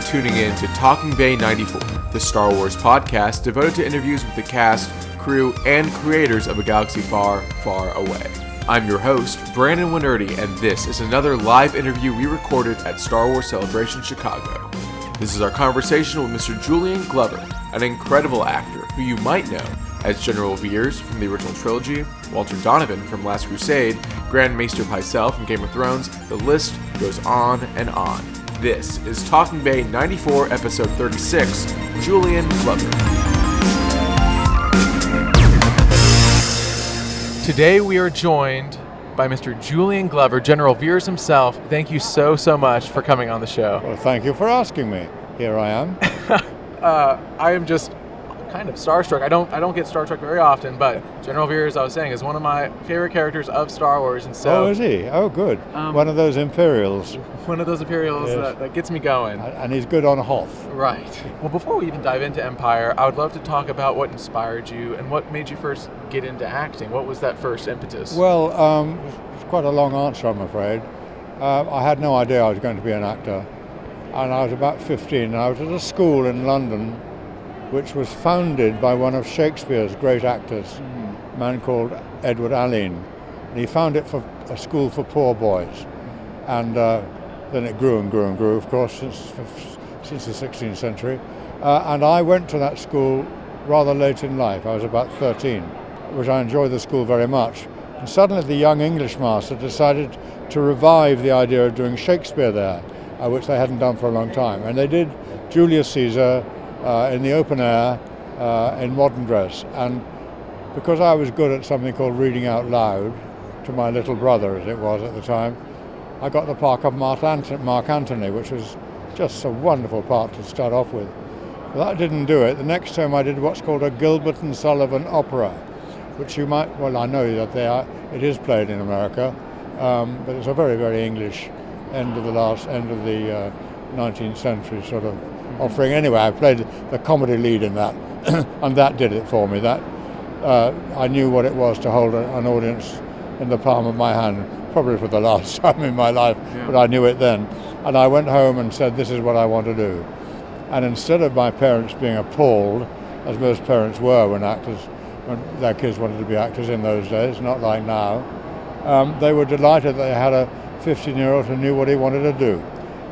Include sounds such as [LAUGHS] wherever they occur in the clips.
For tuning in to Talking Bay 94, the Star Wars podcast devoted to interviews with the cast, crew, and creators of a galaxy far, far away. I'm your host, Brandon Wainerdi, and this is another live interview we recorded at Star Wars Celebration Chicago. This is our conversation with Mr. Julian Glover, an incredible actor who you might know as General Veers from the original trilogy, Walter Donovan from Last Crusade, Grand Maester Pycelle from Game of Thrones, the list goes on and on. This is Talking Bay 94, episode 36, Julian Glover. Today we are joined by Mr. Julian Glover, General Veers himself. Thank you so, so much for coming on the show. Well, thank you for asking me. Here I am. [LAUGHS] uh, I am just kind of starstruck. I don't I don't get Star Trek very often, but General Veers, I was saying, is one of my favorite characters of Star Wars, and so. Oh, is he? Oh, good. Um, one of those Imperials. One of those Imperials yes. that, that, gets me going. And he's good on Hoth. Right. Well, before we even dive into Empire, I would love to talk about what inspired you and what made you first get into acting. What was that first impetus? Well, um, it's quite a long answer, I'm afraid. Uh, I had no idea I was going to be an actor. And I was about 15, and I was at a school in London which was founded by one of Shakespeare's great actors, mm. a man called Edward Alleyn. And he found it for a school for poor boys. And uh, then it grew and grew and grew, of course, since, since the 16th century. Uh, and I went to that school rather late in life. I was about 13, which I enjoyed the school very much. And suddenly the young English master decided to revive the idea of doing Shakespeare there, uh, which they hadn't done for a long time. And they did Julius Caesar, uh, in the open air uh, in modern dress. And because I was good at something called reading out loud to my little brother, as it was at the time, I got the part of Mark Antony, which was just a wonderful part to start off with. But that didn't do it. The next time I did what's called a Gilbert and Sullivan opera, which you might, well, I know that they are, it is played in America, um, but it's a very, very English end of the last, end of the uh, 19th century sort of offering. Anyway, I played the comedy lead in that, [COUGHS] and that did it for me. That uh, I knew what it was to hold a, an audience in the palm of my hand, probably for the [LAUGHS] last time in my life, yeah. but I knew it then. And I went home and said, "This is what I want to do." And instead of my parents being appalled, as most parents were when actors, when their kids wanted to be actors in those days, not like now, um, they were delighted that they had a 15-year-old who knew what he wanted to do.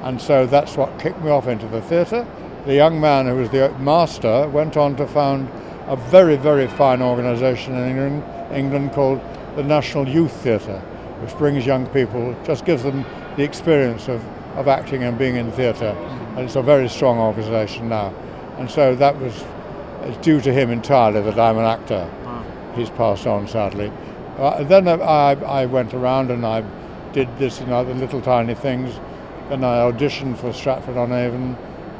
And so that's what kicked me off into the theatre. The young man who was the master went on to found a very, very fine organisation in England, England called the National Youth Theatre, which brings young people, just gives them the experience of, of acting and being in theatre. And it's a very strong organisation now. And so that was it's due to him entirely that I'm an actor. He's passed on, sadly. Uh, then I, I went around and I did this and other little tiny things then I auditioned for Stratford-on-Avon,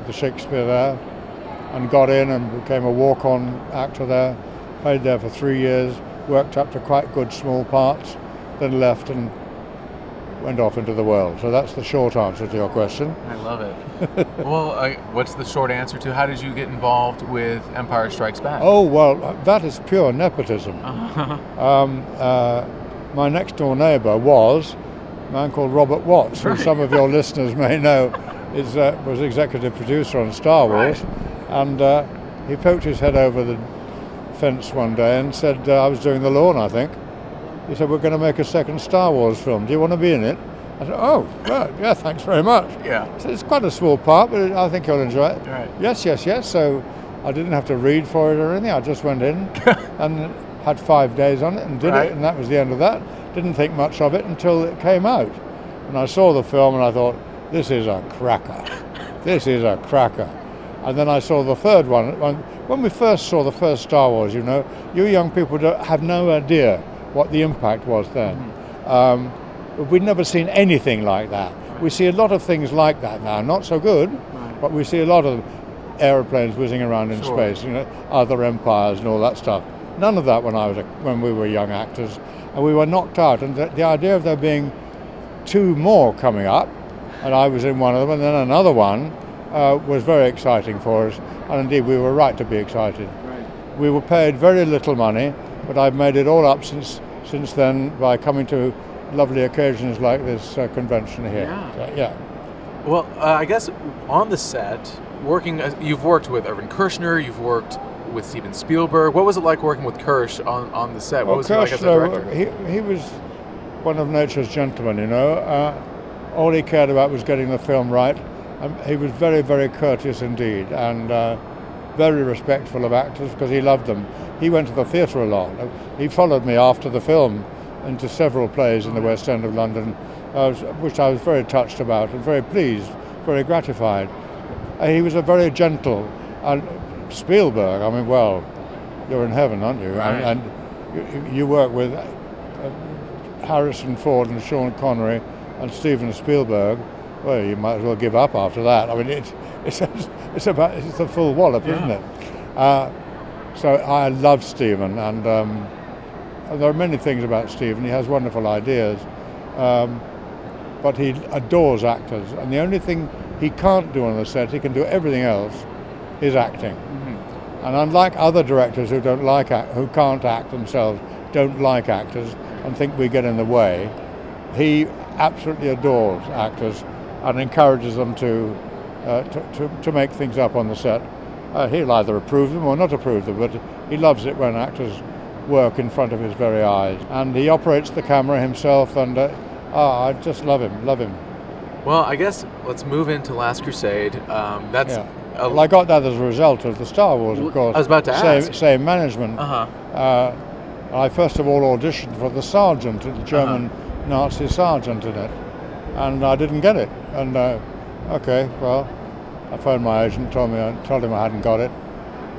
the Shakespeare there, and got in and became a walk-on actor there. Played there for three years, worked up to quite good small parts, then left and went off into the world. So that's the short answer to your question. I love it. [LAUGHS] well, uh, what's the short answer to how did you get involved with Empire Strikes Back? Oh, well, that is pure nepotism. um, uh, my next door neighbor was a man called Robert Watts, who some of your listeners may know is, uh, was executive producer on Star Wars. Right. And uh, he poked his head over the fence one day and said, uh, I was doing the lawn, I think. He said, We're going to make a second Star Wars film. Do you want to be in it? I said, Oh, right, yeah, thanks very much. Yeah. So it's quite a small part, but I think you'll enjoy it. Right. Yes, yes, yes. So I didn't have to read for it or anything. I just went in [LAUGHS] and had five days on it and did right. it, and that was the end of that. Didn't think much of it until it came out. And I saw the film and I thought, this is a cracker. [LAUGHS] This is a cracker. And then I saw the third one. When we first saw the first Star Wars, you know, you young people have no idea what the impact was then. Mm-hmm. Um, we'd never seen anything like that. We see a lot of things like that now, not so good, right. but we see a lot of aeroplanes whizzing around in sure. space, you know, other empires and all that stuff. None of that when I was a, when we were young actors and we were knocked out. And the, the idea of there being two more coming up, and I was in one of them, and then another one uh, was very exciting for us. And indeed, we were right to be excited. Right. We were paid very little money, but I've made it all up since since then by coming to lovely occasions like this uh, convention here. Yeah. So, yeah. Well, uh, I guess on the set, working, uh, you've worked with Irvin Kershner, you've worked with Steven Spielberg. What was it like working with Kersh on, on the set? What well, was he like as a director? He, he was one of nature's gentlemen, you know. Uh, all he cared about was getting the film right. Um, he was very, very courteous indeed, and uh, very respectful of actors because he loved them. He went to the theatre a lot. He followed me after the film into several plays in the West End of London, uh, which I was very touched about and very pleased, very gratified. Uh, he was a very gentle, and Spielberg, I mean, well, you're in heaven, aren't you? Right. And, and you, you, work with uh, Harrison Ford and Sean Connery and Steven Spielberg. Well, you might as well give up after that. I mean, it's it's, it's about it's a full wallop, yeah. isn't it? Uh, so I love Steven, and um, there are many things about Steven. He has wonderful ideas, um, but he adores actors, and the only thing he can't do on the set, he can do everything else, is acting. Mm-hmm. And unlike other directors who don't like act, who can't act themselves, don't like actors, and think we get in the way, he absolutely adores actors and encourages them to, uh, to, to, to, make things up on the set. Uh, he'll either approve them or not approve them, but he loves it when actors work in front of his very eyes. And he operates the camera himself, and uh, oh, I just love him, love him. Well, I guess let's move into Last Crusade. Um, that's. Yeah. A, well, I got that as a result of the Star Wars, of course. I was about to same, ask. Same management. Uh-huh. Uh, I first of all auditioned for the sergeant, the German uh-huh. Nazi sergeant in it, and I didn't get it. And uh, okay, well, I phoned my agent, told me, told him I hadn't got it.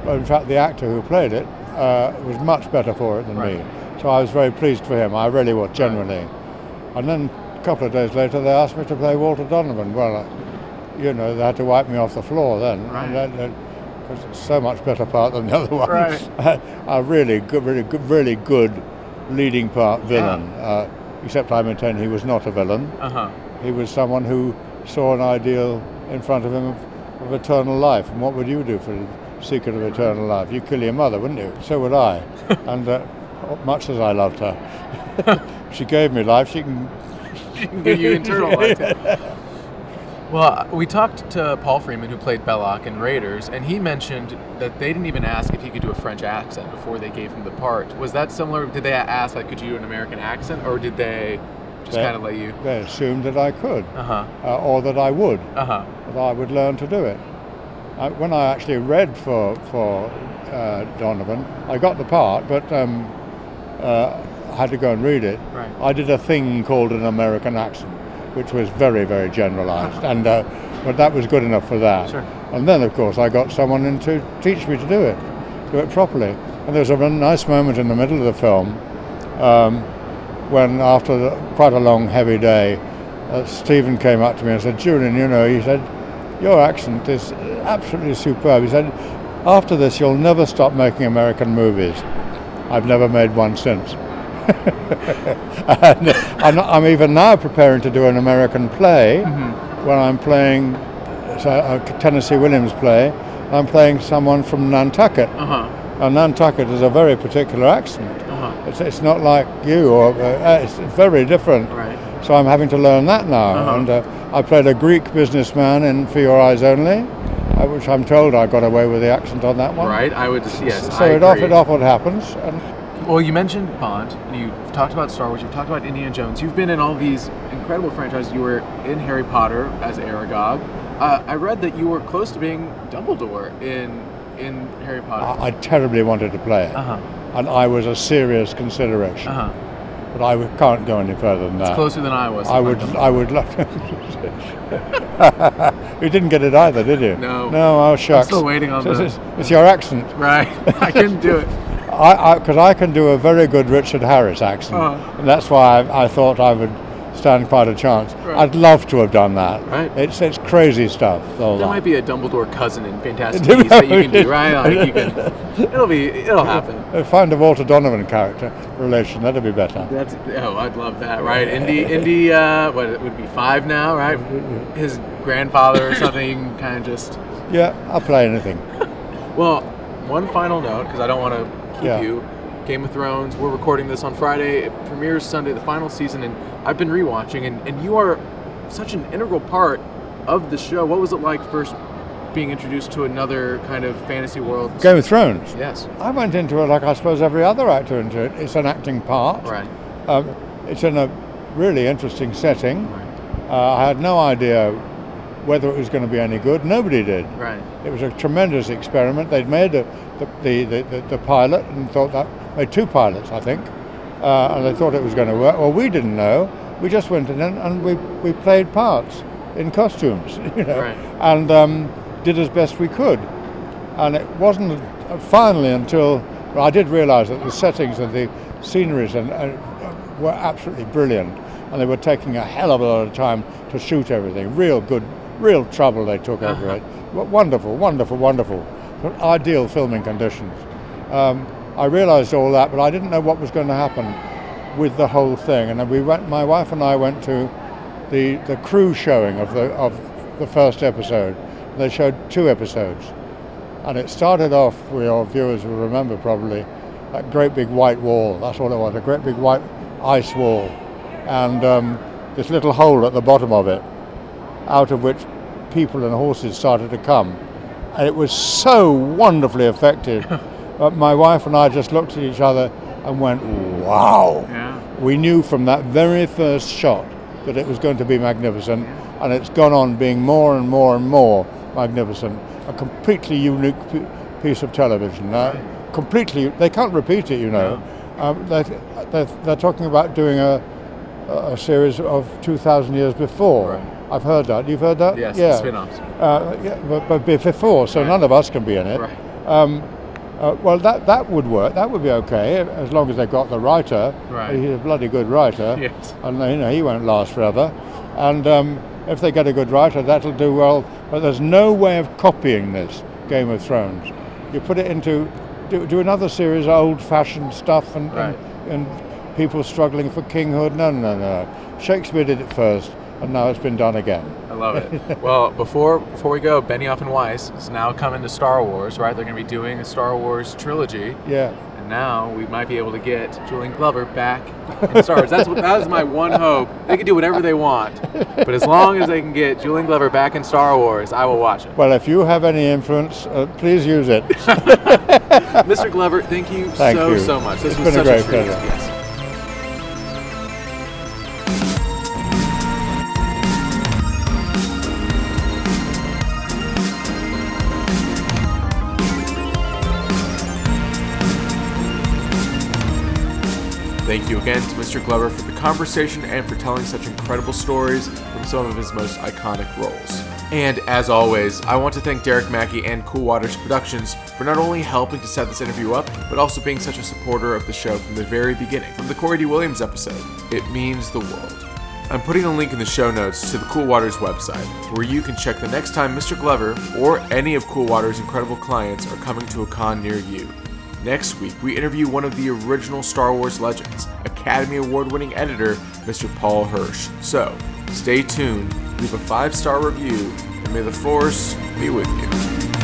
But in fact, the actor who played it uh, was much better for it than right. me. So I was very pleased for him. I really was, genuinely. Right. And then a couple of days later, they asked me to play Walter Donovan. Well, uh, you know, they had to wipe me off the floor then. Right. because it's so much better part than the other one. Right. [LAUGHS] a really good, really good, really good leading part villain. Yeah. Uh, except I maintain he was not a villain. Uh-huh. He was someone who saw an ideal in front of him of, of eternal life. And what would you do for the secret of eternal life. You'd kill your mother, wouldn't you? So would I. [LAUGHS] and uh, much as I loved her, [LAUGHS] she gave me life. She can. she can give you eternal life. Well, we talked to Paul Freeman, who played Belloq in Raiders, and he mentioned that they didn't even ask if he could do a French accent before they gave him the part. Was that similar? Did they ask, like, could you do an American accent, or did they just kind of let you? They assumed that I could, uh-huh. uh, or that I would, uh-huh. that I would learn to do it. I, when I actually read for for uh, Donovan, I got the part, but um, uh, I had to go and read it. Right. I did a thing called an American accent, which was very very generalised, and uh, but that was good enough for that. Sure. And then of course I got someone in to teach me to do it, do it properly. And there was a nice moment in the middle of the film um, when, after the, quite a long heavy day, uh, Steven came up to me and said, "Julian, you know," he said your accent is absolutely superb. He said, after this, you'll never stop making American movies. I've never made one since. [LAUGHS] [LAUGHS] and I'm even now preparing to do an American play mm-hmm. where I'm playing a Tennessee Williams play. I'm playing someone from Nantucket. Uh-huh. And Nantucket is a very particular accent. Uh-huh. It's, it's not like you, or uh, it's very different. Right. So I'm having to learn that now. Uh-huh. And uh, I played a Greek businessman in For Your Eyes Only, uh, which I'm told I got away with the accent on that one. Right, I would, yes. So I it agree. off it off what happens. And well, you mentioned Bond, and you talked about Star Wars, you've talked about Indiana Jones. You've been in all these incredible franchises. You were in Harry Potter as Aragog. Uh, I read that you were close to being Dumbledore in in Harry Potter. I, I terribly wanted to play it, uh-huh. and I was a serious consideration. Uh-huh. But I can't go any further than it's that. closer than I was. I would. I would love to. [LAUGHS] you didn't get it either, did you? No. No. Oh shucks. I'm still waiting on it's, the. It's, it's your accent. Right. [LAUGHS] I couldn't do it. I because I, I, can do a very good Richard Harris accent, uh-huh. and that's why I, I, thought I would stand quite a chance. Right. I'd love to have done that. Right. It's it's crazy stuff. There that. might be a Dumbledore cousin in Fantastic [LAUGHS] Beasts that you can do, right? Like you can. [LAUGHS] It'll be. It'll happen. Find a Walter Donovan character relation. That'd be better. That's. Oh, I'd love that. Right. Indy. Indy. Uh, what it would be five now, right? His grandfather or something. Kind of just. Yeah, I'll play anything. well, one final note because I don't want to keep Yeah. you. Game of Thrones. We're recording this on Friday. It premieres Sunday, the final season, and I've been rewatching, and, and you are such an integral part of the show. What was it like first being introduced to another kind of fantasy world? Game of Thrones. Yes. I went into it like I suppose every other actor into it. It's an acting part. Right. Um, it's in a really interesting setting. Right. Uh, I had no idea whether it was going to be any good. Nobody did. Right. It was a tremendous experiment. They'd made the, the, the, the, the pilot and thought that, made two pilots, I think, uh, and they thought it was going to work. Well, we didn't know. We just went in and, and we, we played parts in costumes, [LAUGHS] you know, Right. and um, did as best we could. And it wasn't uh, finally until well, I did realise that the settings and the sceneries and, uh, were absolutely brilliant, and they were taking a hell of a lot of time to shoot everything. Real good, real trouble they took over Uh-huh. it. W- Wonderful, wonderful, wonderful. But ideal filming conditions. Um, I realised all that, but I didn't know what was going to happen with the whole thing. And then we went. My wife and I went to the the crew showing of the of the first episode. They showed two episodes, and it started off. We our viewers will remember probably that great big white wall. That's all it was. A great big white ice wall, and um, this little hole at the bottom of it, out of which people and horses started to come. And it was so wonderfully effective. [LAUGHS] uh, my wife and I just looked at each other and went, "Wow!" Yeah. We knew from that very first shot that it was going to be magnificent, and it's gone on being more and more and more magnificent. A completely unique p- piece of television. Uh, completely, they can't repeat it, you know. Um, they're, they're, they're talking about doing a, a series of 2,000 years before. Right. I've heard that. You've heard that? Yes. Yeah. Spin-offs. Uh, yeah, but, but before, so none of us can be in it. Right. Um, uh, well, that that would work. That would be okay as long as they've got the writer. Right. He's a bloody good writer. [LAUGHS] Yes. And you know he won't last forever. And um, if they get a good writer, that'll do well. But there's no way of copying this Game of Thrones. You put it into do, do another series of old-fashioned stuff and, Right. and and people struggling for kinghood. No, no, no. Shakespeare did it first, and now it's been done again. I love it. well, before before we go, Benioff and Weiss is now coming to Star Wars, right? They're going to be doing a Star Wars trilogy, Yeah. and now we might be able to get Julian Glover back in Star Wars. That's what that is my one hope. They can do whatever they want, but as long as they can get Julian Glover back in Star Wars, I will watch it. Well, if you have any influence, uh, please use it. [LAUGHS] Mr. Glover, thank you Thank so you. so much. This It's was been a such great treat. pleasure. Yes. Thank you again to Mr. Glover for the conversation and for telling such incredible stories from some of his most iconic roles. And as always, I want to thank Derek Mackey and Cool Waters Productions for not only helping to set this interview up, but also being such a supporter of the show from the very beginning, from the Corey Dee Williams episode. It means the world. I'm putting a link in the show notes to the Cool Waters website, where you can check the next time Mr. Glover or any of Cool Waters' incredible clients are coming to a con near you. Next week, we interview one of the original Star Wars legends, Academy Award winning editor, Mr. Paul Hirsch. So, stay tuned, leave a five star review, and may the Force be with you.